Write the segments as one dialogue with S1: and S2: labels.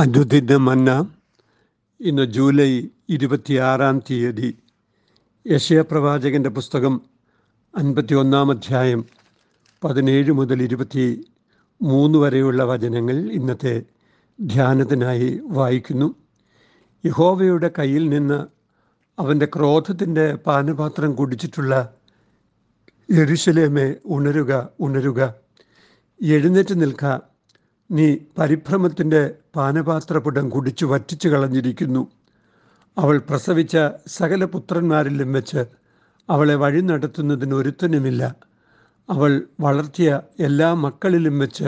S1: അനുദിന മന്ന ഇന്ന് ജൂലൈ ഇരുപത്തിയാറാം തീയതി യശയപ്രവാചകന്റെ പുസ്തകം അൻപത്തി ഒന്നാം അധ്യായം പതിനേഴ് മുതൽ ഇരുപത്തി മൂന്ന് വരെയുള്ള വചനങ്ങൾ ഇന്നത്തെ ധ്യാനത്തിനായി വായിക്കുന്നു. യഹോവയുടെ കയ്യിൽ നിന്ന് അവന്റെ ക്രോധത്തിന്റെ പാനപാത്രം കുടിച്ചിട്ടുള്ള എരുശലേമെ ഉണരുക ഉണരുക. എഴുന്നേറ്റ് നിൽക്ക നീ പരിഭ്രമത്തിന്റെ പാനപാത്രപുടം കുടിച്ചു വറ്റിച്ചു കളഞ്ഞിരിക്കുന്നു. അവൾ പ്രസവിച്ച സകല പുത്രന്മാരിലും വെച്ച് അവളെ വഴി നടത്തുന്നതിന് ഒരുത്തനുമില്ല. അവൾ വളർത്തിയ എല്ലാ മക്കളിലും വെച്ച്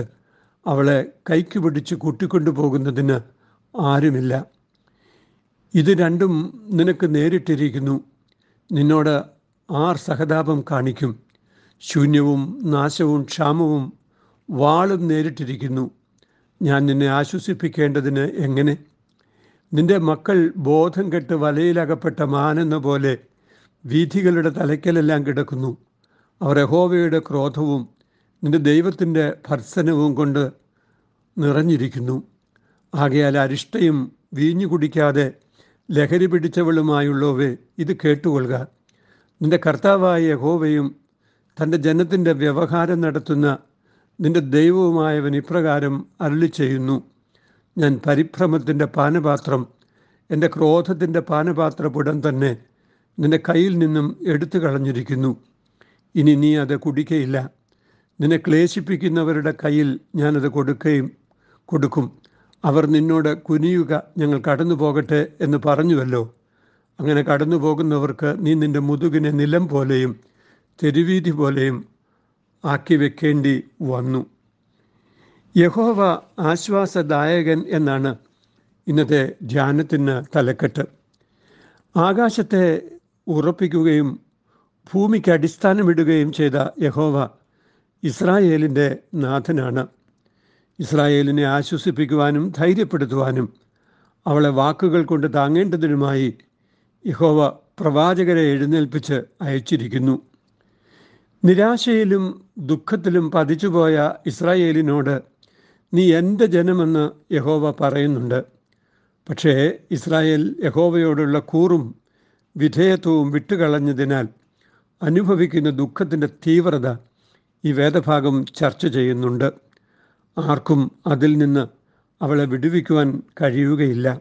S1: അവളെ കൈക്ക് പിടിച്ച് കൂട്ടിക്കൊണ്ടുപോകുന്നതിന് ആരുമില്ല. ഇത് രണ്ടും നിനക്ക് നേരിട്ടിരിക്കുന്നു. നിന്നോട് ആർ സഹതാപം കാണിക്കും. ശൂന്യവും നാശവും ക്ഷാമവും വാളും നേരിട്ടിരിക്കുന്നു. ഞാൻ നിന്നെ ആശ്വസിപ്പിക്കേണ്ടതിന് എങ്ങനെ? നിന്റെ മക്കൾ ബോധം കെട്ട് വലയിലകപ്പെട്ട മാനെന്ന പോലെ വീഥികളുടെ തലയ്ക്കലെല്ലാം കിടക്കുന്നു. അവർ യഹോവയുടെ ക്രോധവും നിന്റെ ദൈവത്തിന്റെ ഭർസനവും കൊണ്ട് നിറഞ്ഞിരിക്കുന്നു. ആകയാൽ അരിഷ്ടയും വീഞ്ഞു കുടിക്കാതെ ലഹരി പിടിച്ചവളുമായുള്ളവേ ഇത് കേട്ടുകൊള്ളുക. നിന്റെ കർത്താവായ യഹോവയും തന്റെ ജനത്തിന്റെ വ്യവഹാരം നടത്തുന്ന നിന്റെ ദൈവവുമായവൻ ഇപ്രകാരം അരുളി ചെയ്യുന്നു ഞാൻ പരിഭ്രമത്തിന്റെ പാനപാത്രം എന്റെ ക്രോധത്തിന്റെ പാനപാത്രപുടം തന്നെ നിന്റെ കയ്യിൽ നിന്നും എടുത്തു കളഞ്ഞിരിക്കുന്നു. ഇനി നീ അത് കുടിക്കയില്ല. നിന്നെ ക്ലേശിപ്പിക്കുന്നവരുടെ കയ്യിൽ ഞാനത് കൊടുക്കുകയും കൊടുക്കും. അവർ നിന്നോട് കുനിയുക ഞങ്ങൾ കടന്നു പോകട്ടെ എന്ന് പറഞ്ഞുവല്ലോ. അങ്ങനെ കടന്നു പോകുന്നവർക്ക് നീ നിന്റെ മുതുകിനെ നിലം പോലെയും തെരുവീതി പോലെയും ആക്കി വെക്കേണ്ടി വന്നു. യഹോവ ആശ്വാസദായകൻ എന്നാണ് ഇന്നത്തെ ധ്യാനത്തിന് തലക്കെട്ട്. ആകാശത്തെ ഉറപ്പിക്കുകയും ഭൂമിക്ക് അടിസ്ഥാനമിടുകയും ചെയ്ത യഹോവ ഇസ്രായേലിന്റെ നാഥനാണ്. ഇസ്രായേലിനെ ആശ്വസിപ്പിക്കുവാനും ധൈര്യപ്പെടുത്തുവാനും അവളെ വാക്കുകൾ കൊണ്ട് താങ്ങേണ്ടതിനുമായി യഹോവ പ്രവാചകരെ എഴുന്നേൽപ്പിച്ച് അയച്ചിരിക്കുന്നു. നിരാശയിലും ദുഃഖത്തിലും പതിച്ചുപോയ ഇസ്രായേലിനോട് നീ എന്റെ ജനമെന്ന് യഹോവ പറയുന്നുണ്ട്. പക്ഷേ ഇസ്രായേൽ യഹോവയോടുള്ള കൂറും വിധേയത്വവും വിട്ടുകളഞ്ഞതിനാൽ അനുഭവിക്കുന്ന ദുഃഖത്തിന്റെ തീവ്രത ഈ വേദഭാഗം ചർച്ച ചെയ്യുന്നുണ്ട്. ആർക്കും അതിൽ നിന്ന് അവളെ വിടുവിക്കുവാൻ കഴിയുകയില്ല.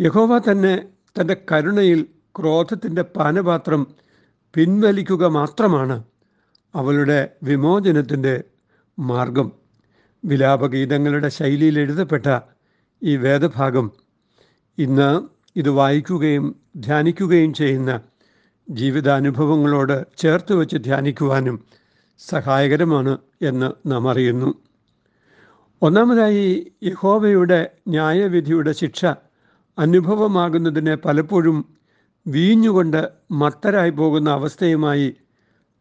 S1: യഹോവ തന്നെ തന്റെ കരുണയിൽ ക്രോധത്തിന്റെ പാനപാത്രം പിൻവലിക്കുക മാത്രമാണ്. അവളുടെ വിമോചനത്തിന്റെ മാർഗം. വിലാപഗീതങ്ങളുടെ ശൈലിയിൽ എഴുതപ്പെട്ട ഈ വേദഭാഗം ഇന്ന് ഇത് വായിക്കുകയും ധ്യാനിക്കുകയും ചെയ്യുന്ന ജീവിതാനുഭവങ്ങളോട് ചേർത്ത് വെച്ച് ധ്യാനിക്കുവാനും സഹായകരമാണ് എന്ന് നാം അറിയുന്നു. ഒന്നാമതായി യഹോവയുടെ ന്യായവിധിയുടെ ശിക്ഷ അനുഭവമാകുന്നതിനെ പലപ്പോഴും വീഞ്ഞുകൊണ്ട് മത്തരായി പോകുന്ന അവസ്ഥയുമായി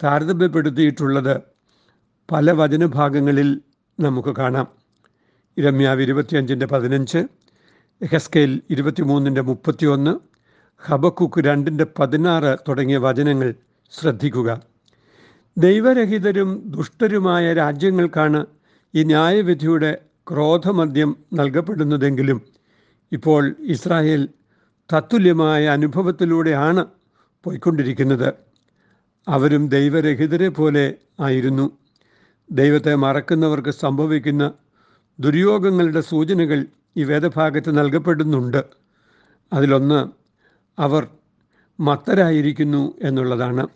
S1: താരതമ്യപ്പെടുത്തിയിട്ടുള്ളത് പല വചനഭാഗങ്ങളിൽ നമുക്ക് കാണാം. ഇരമ്യാവ് ഇരുപത്തിയഞ്ചിന്റെ പതിനഞ്ച് ഹെസ്കേൽ ഇരുപത്തിമൂന്നിന്റെ മുപ്പത്തിയൊന്ന് ഹബക്കുക്ക് രണ്ടിന്റെ പതിനാറ് തുടങ്ങിയ വചനങ്ങൾ ശ്രദ്ധിക്കുക. ദൈവരഹിതരും ദുഷ്ടരുമായ രാജ്യങ്ങൾക്കാണ് ഈ ന്യായവിധിയുടെ ക്രോധമദ്യം നൽകപ്പെടുന്നതെങ്കിലും ഇപ്പോൾ ഇസ്രായേൽ തത്തുല്യമായ അനുഭവത്തിലൂടെയാണ് പോയിക്കൊണ്ടിരിക്കുന്നത്. അവരും ദൈവരഹിതരെ പോലെ ആയിരുന്നു. ദൈവത്തെ മറക്കുന്നവർക്ക് സംഭവിക്കുന്ന ദുര്യോഗങ്ങളുടെ സൂചനകൾ ഈ വേദഭാഗത്ത് നൽകപ്പെടുന്നുണ്ട്. അതിലൊന്ന് അവർ മത്തരായിരിക്കുന്നു എന്നുള്ളതാണ്.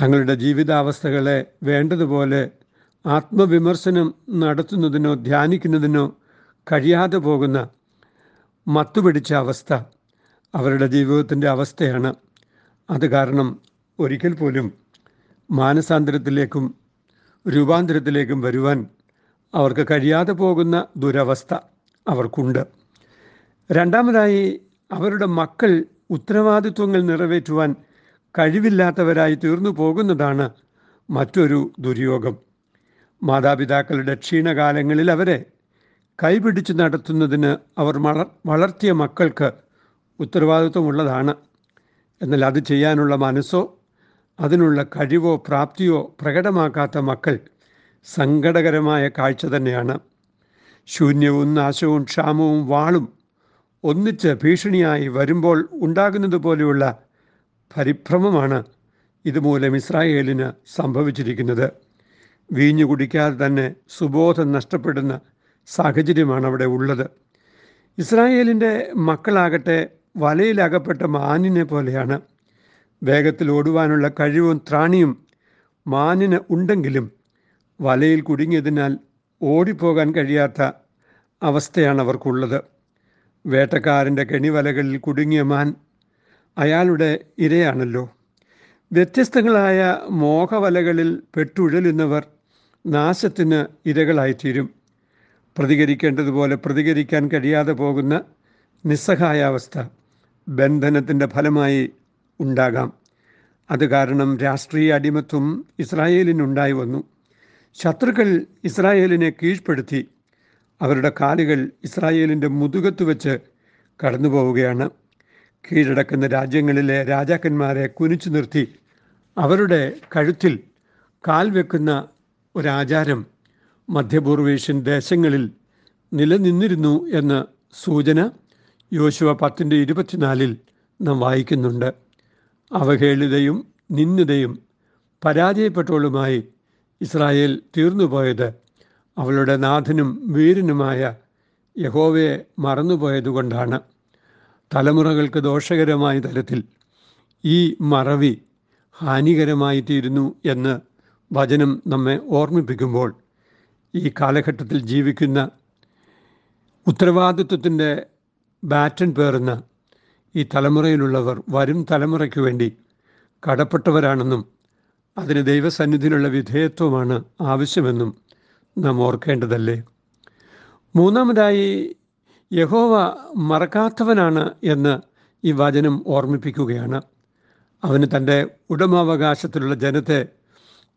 S1: തങ്ങളുടെ ജീവിതാവസ്ഥകളെ വേണ്ടതുപോലെ ആത്മവിമർശനം നടത്തുന്നതിനോ ധ്യാനിക്കുന്നതിനോ കഴിയാതെ പോകുന്ന മത്തുപിടിച്ച അവസ്ഥ അവരുടെ ജീവിതത്തിന്റെ അവസ്ഥയാണ്. അത് കാരണം ഒരിക്കൽ പോലും മാനസാന്തരത്തിലേക്കും രൂപാന്തരത്തിലേക്കും വരുവാൻ അവർക്ക് കഴിയാതെ പോകുന്ന ദുരവസ്ഥ അവർക്കുണ്ട്. രണ്ടാമതായി അവരുടെ മക്കൾ ഉത്തരവാദിത്വങ്ങൾ നിറവേറ്റുവാൻ കഴിവില്ലാത്തവരായി തീർന്നു പോകുന്നതാണ് മറ്റൊരു ദുര്യോഗം. മാതാപിതാക്കളുടെ ക്ഷീണകാലങ്ങളിൽ അവരെ കൈപിടിച്ച് നടത്തുന്നതിന് അവർ വളർത്തിയ മക്കൾക്ക് ഉത്തരവാദിത്വമുള്ളതാണ്. എന്നാൽ അത് ചെയ്യാനുള്ള മനസ്സോ അതിനുള്ള കഴിവോ പ്രാപ്തിയോ പ്രകടമാക്കാത്ത മക്കൾ സങ്കടകരമായ കാഴ്ച തന്നെയാണ്. ശൂന്യവും നാശവും ക്ഷാമവും വാളും ഒന്നിച്ച് ഭീഷണിയായി വരുമ്പോൾ ഉണ്ടാകുന്നത് പോലെയുള്ള പരിഭ്രമമാണ് ഇതുമൂലം ഇസ്രായേലിന് സംഭവിച്ചിരിക്കുന്നത്. വീഞ്ഞു കുടിക്കാതെ തന്നെ സുബോധം നഷ്ടപ്പെടുന്ന സാഹചര്യമാണ് അവിടെ ഉള്ളത്. ഇസ്രായേലിന്റെ മക്കളാകട്ടെ വലയിലകപ്പെട്ട മാനിനെ പോലെയാണ്. വേഗത്തിൽ ഓടുവാനുള്ള കഴിവും ത്രാണിയും മാനിന് ഉണ്ടെങ്കിലും വലയിൽ കുടുങ്ങിയതിനാൽ ഓടിപ്പോകാൻ കഴിയാത്ത അവസ്ഥയാണ് അവർക്കുള്ളത് വേട്ടക്കാരന്റെ കെണിവലകളിൽ കുടുങ്ങിയ മാൻ അയാളുടെ ഇരയാണല്ലോ. വ്യത്യസ്തങ്ങളായ മോഹവലകളിൽ പെട്ടുഴലുന്നവർ നാശത്തിന് ഇരകളായിത്തീരും. പ്രതികരിക്കേണ്ടതുപോലെ പ്രതികരിക്കാൻ കഴിയാതെ പോകുന്ന നിസ്സഹായാവസ്ഥ ബന്ധനത്തിന്റെ ഫലമായി ഉണ്ടാകാം. അത് കാരണം രാഷ്ട്രീയ അടിമത്വം ഇസ്രായേലിനുണ്ടായി വന്നു. ശത്രുക്കൾ ഇസ്രായേലിനെ കീഴ്പ്പെടുത്തി. അവരുടെ കാലുകൾ ഇസ്രായേലിന്റെ മുതുകത്ത് വെച്ച് കടന്നു പോവുകയാണ് കീഴടക്കുന്ന രാജ്യങ്ങളിലെ രാജാക്കന്മാരെ കുനിച്ചു നിർത്തി. അവരുടെ കഴുത്തിൽ കാൽ വെക്കുന്ന ഒരാചാരം മധ്യപൂർവേഷ്യൻ ദേശങ്ങളിൽ നിലനിന്നിരുന്നു എന്ന സൂചന യോശുവ പത്തിന്റെ ഇരുപത്തിനാലിൽ നാം വായിക്കുന്നുണ്ട്. അവഹേളിതയും നിന്ദിതയും പരാജയപ്പെട്ടവളുമായി ഇസ്രായേൽ തീർന്നുപോയത് അവളുടെ നാഥനും വീരനുമായ യഹോവയെ മറന്നുപോയതുകൊണ്ടാണ്. തലമുറകൾക്ക് ദോഷകരമായ തരത്തിൽ ഈ മറവി ഹാനികരമായി തീരുന്നു എന്ന് വചനം നമ്മെ ഓർമ്മിപ്പിക്കുമ്പോൾ ഈ കാലഘട്ടത്തിൽ ജീവിക്കുന്ന ഉത്തരവാദിത്വത്തിന്റെ ബാറ്റൺ പേറുന്ന ഈ തലമുറയിലുള്ളവർ വരും തലമുറയ്ക്ക് വേണ്ടി കടപ്പെട്ടവരാണെന്നും അതിന് ദൈവസന്നിധിയിലുള്ള വിധേയത്വമാണ് ആവശ്യമെന്നും നാം ഓർക്കേണ്ടതല്ലേ? മൂന്നാമതായി യഹോവ മറക്കാത്തവനാണ് എന്ന് ഈ വചനം ഓർമ്മിപ്പിക്കുകയാണ്. അവന് തന്റെ ഉടമാവകാശത്തിലുള്ള ജനത്തെ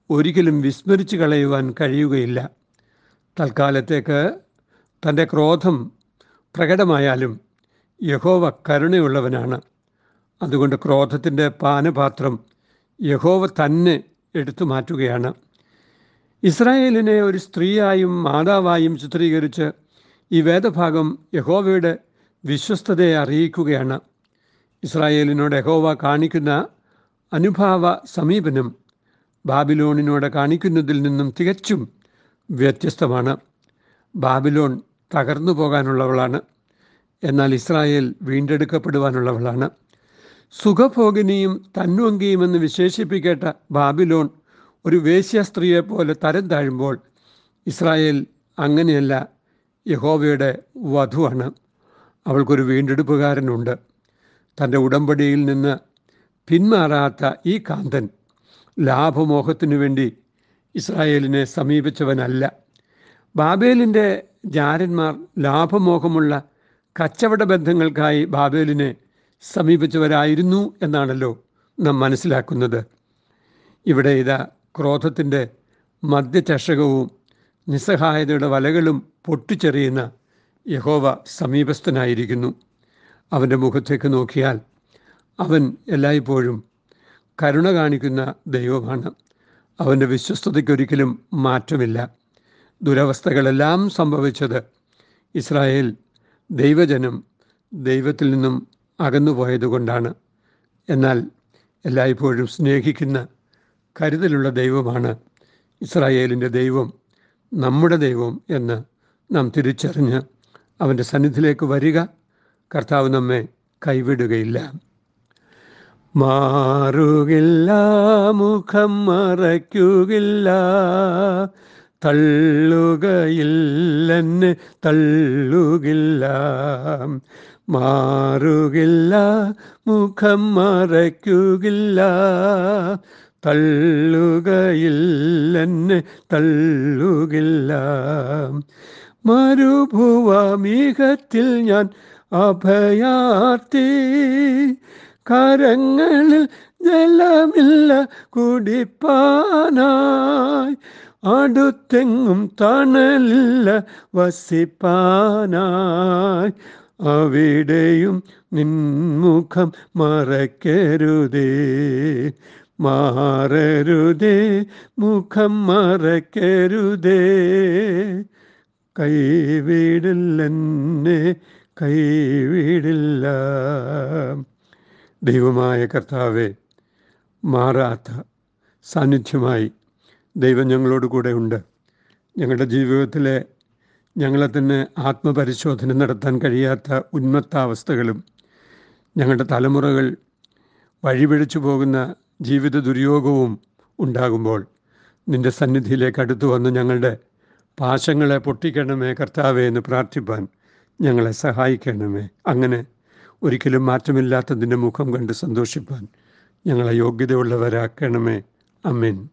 S1: ഒരിക്കലും വിസ്മരിച്ചു കളയുവാൻ കഴിയുകയില്ല. തൽക്കാലത്തേക്ക് തന്റെ ക്രോധം പ്രകടമായാലും യഹോവ കരുണയുള്ളവനാണ്. അതുകൊണ്ട് ക്രോധത്തിന്റെ പാനപാത്രം യഹോവ തന്നെ എടുത്തു മാറ്റുകയാണ്. ഇസ്രായേലിനെ ഒരു സ്ത്രീയായും മാതാവായും ചിത്രീകരിച്ച് ഈ വേദഭാഗം യഹോവയുടെ വിശ്വസ്തതയെ അറിയിക്കുകയാണ്. ഇസ്രായേലിനോട് യഹോവ കാണിക്കുന്ന അനുഭാവ സമീപനം ബാബിലോണിനോട് കാണിക്കുന്നതിൽ നിന്നും തികച്ചും വ്യത്യസ്തമാണ്. ബാബിലോൺ തകർന്നു പോകാനുള്ളവളാണ്. എന്നാൽ ഇസ്രായേൽ വീണ്ടെടുക്കപ്പെടുവാനുള്ളവളാണ്. സുഖഭോഗിനിയും തന്നുവങ്കിയും എന്ന് വിശേഷിപ്പിക്കേട്ട ബാബിലോൺ ഒരു വേശ്യ സ്ത്രീയെ പോലെ തരം താഴുമ്പോൾ ഇസ്രായേൽ അങ്ങനെയല്ല യഹോവയുടെ വധുവാണ്. അവൾക്കൊരു വീണ്ടെടുപ്പുകാരനുണ്ട്. തന്റെ ഉടമ്പടിയിൽ നിന്ന് പിന്മാറാത്ത ഈ കാന്തൻ ലാഭമോഹത്തിനു വേണ്ടി ഇസ്രായേലിനെ സമീപിച്ചവനല്ല. ബാബേലിന്റെ ജാരന്മാർ ലാഭമോഹമുള്ള കച്ചവട ബന്ധങ്ങൾക്കായി ബാബേലിനെ സമീപിച്ചവരായിരുന്നു എന്നാണല്ലോ നാം മനസ്സിലാക്കുന്നത്. ഇവിടെ ഇതാ ക്രോധത്തിന്റെ മദ്യചഷകവും നിസ്സഹായതയുടെ വലകളും പൊട്ടിച്ചെറിയുന്ന യഹോവ സമീപസ്ഥനായിരിക്കുന്നു. അവന്റെ മുഖത്തേക്ക് നോക്കിയാൽ അവൻ എല്ലായ്പ്പോഴും കരുണ കാണിക്കുന്ന ദൈവമാണ്. അവന്റെ വിശ്വസ്തതയ്ക്കൊരിക്കലും മാറ്റമില്ല. ദുരവസ്ഥകളെല്ലാം സംഭവിച്ചത് ഇസ്രായേൽ ദൈവജനം ദൈവത്തിൽ നിന്നും അകന്നുപോയതുകൊണ്ടാണ്. എന്നാൽ എല്ലായ്പ്പോഴും സ്നേഹിക്കുന്ന കരുതലുള്ള ദൈവമാണ് ഇസ്രായേലിന്റെ ദൈവം നമ്മുടെ ദൈവം എന്ന് നാം തിരിച്ചറിഞ്ഞ് അവന്റെ സന്നിധിയിലേക്ക് വരിക കർത്താവ് നമ്മെ കൈവിടുകയില്ല. മാറുകില്ല മുഖം മറയ്ക്കുകില്ല തള്ളുകയില്ലെന്നെ തള്ളുകില്ല. മാറുകില്ല മുഖം മറയ്ക്കുകില്ല. തള്ളുകയില്ലെന്നെ തള്ളുകില്ല. മരുഭുവമീകത്തിൽ ഞാൻ അഭയാർത്തി കരങ്ങളിൽ ജലമില്ല കുടിപ്പാനായി. അടുത്തെങ്ങും തണലില്ല വസിപ്പാനായി. അവിടെയും നിൻമുഖം മറക്കരുതേ മാറരുതേ മുഖം മറക്കരുതേ. കൈവിടില്ലെന്നെ കൈവിടില്ല. ദൈവമായ കർത്താവെ മാറാത്ത സാന്നിധ്യമായി ദൈവം ഞങ്ങളോട് കൂടെ ഉണ്ട്. ഞങ്ങളുടെ ജീവിതത്തിലെ ഞങ്ങളെ തന്നെ ആത്മപരിശോധന നടത്താൻ കഴിയാത്ത ഉന്മത്താവസ്ഥകളും ഞങ്ങളുടെ തലമുറകൾ വഴിപിഴച്ചു പോകുന്ന ജീവിത ദുര്യോഗവും ഉണ്ടാകുമ്പോൾ നിന്റെ സന്നിധിയിലേക്ക് അടുത്തു വന്ന് ഞങ്ങളുടെ പാശങ്ങളെ പൊട്ടിക്കണമേ കർത്താവേ എന്ന് പ്രാർത്ഥിപ്പാൻ ഞങ്ങളെ സഹായിക്കണമേ. അങ്ങനെ ഒരിക്കലും മാറ്റമില്ലാത്തതിന്റെ മുഖം കണ്ട് സന്തോഷിപ്പാൻ ഞങ്ങളെ യോഗ്യതയുള്ളവരാക്കണമേ. അമ്മേൻ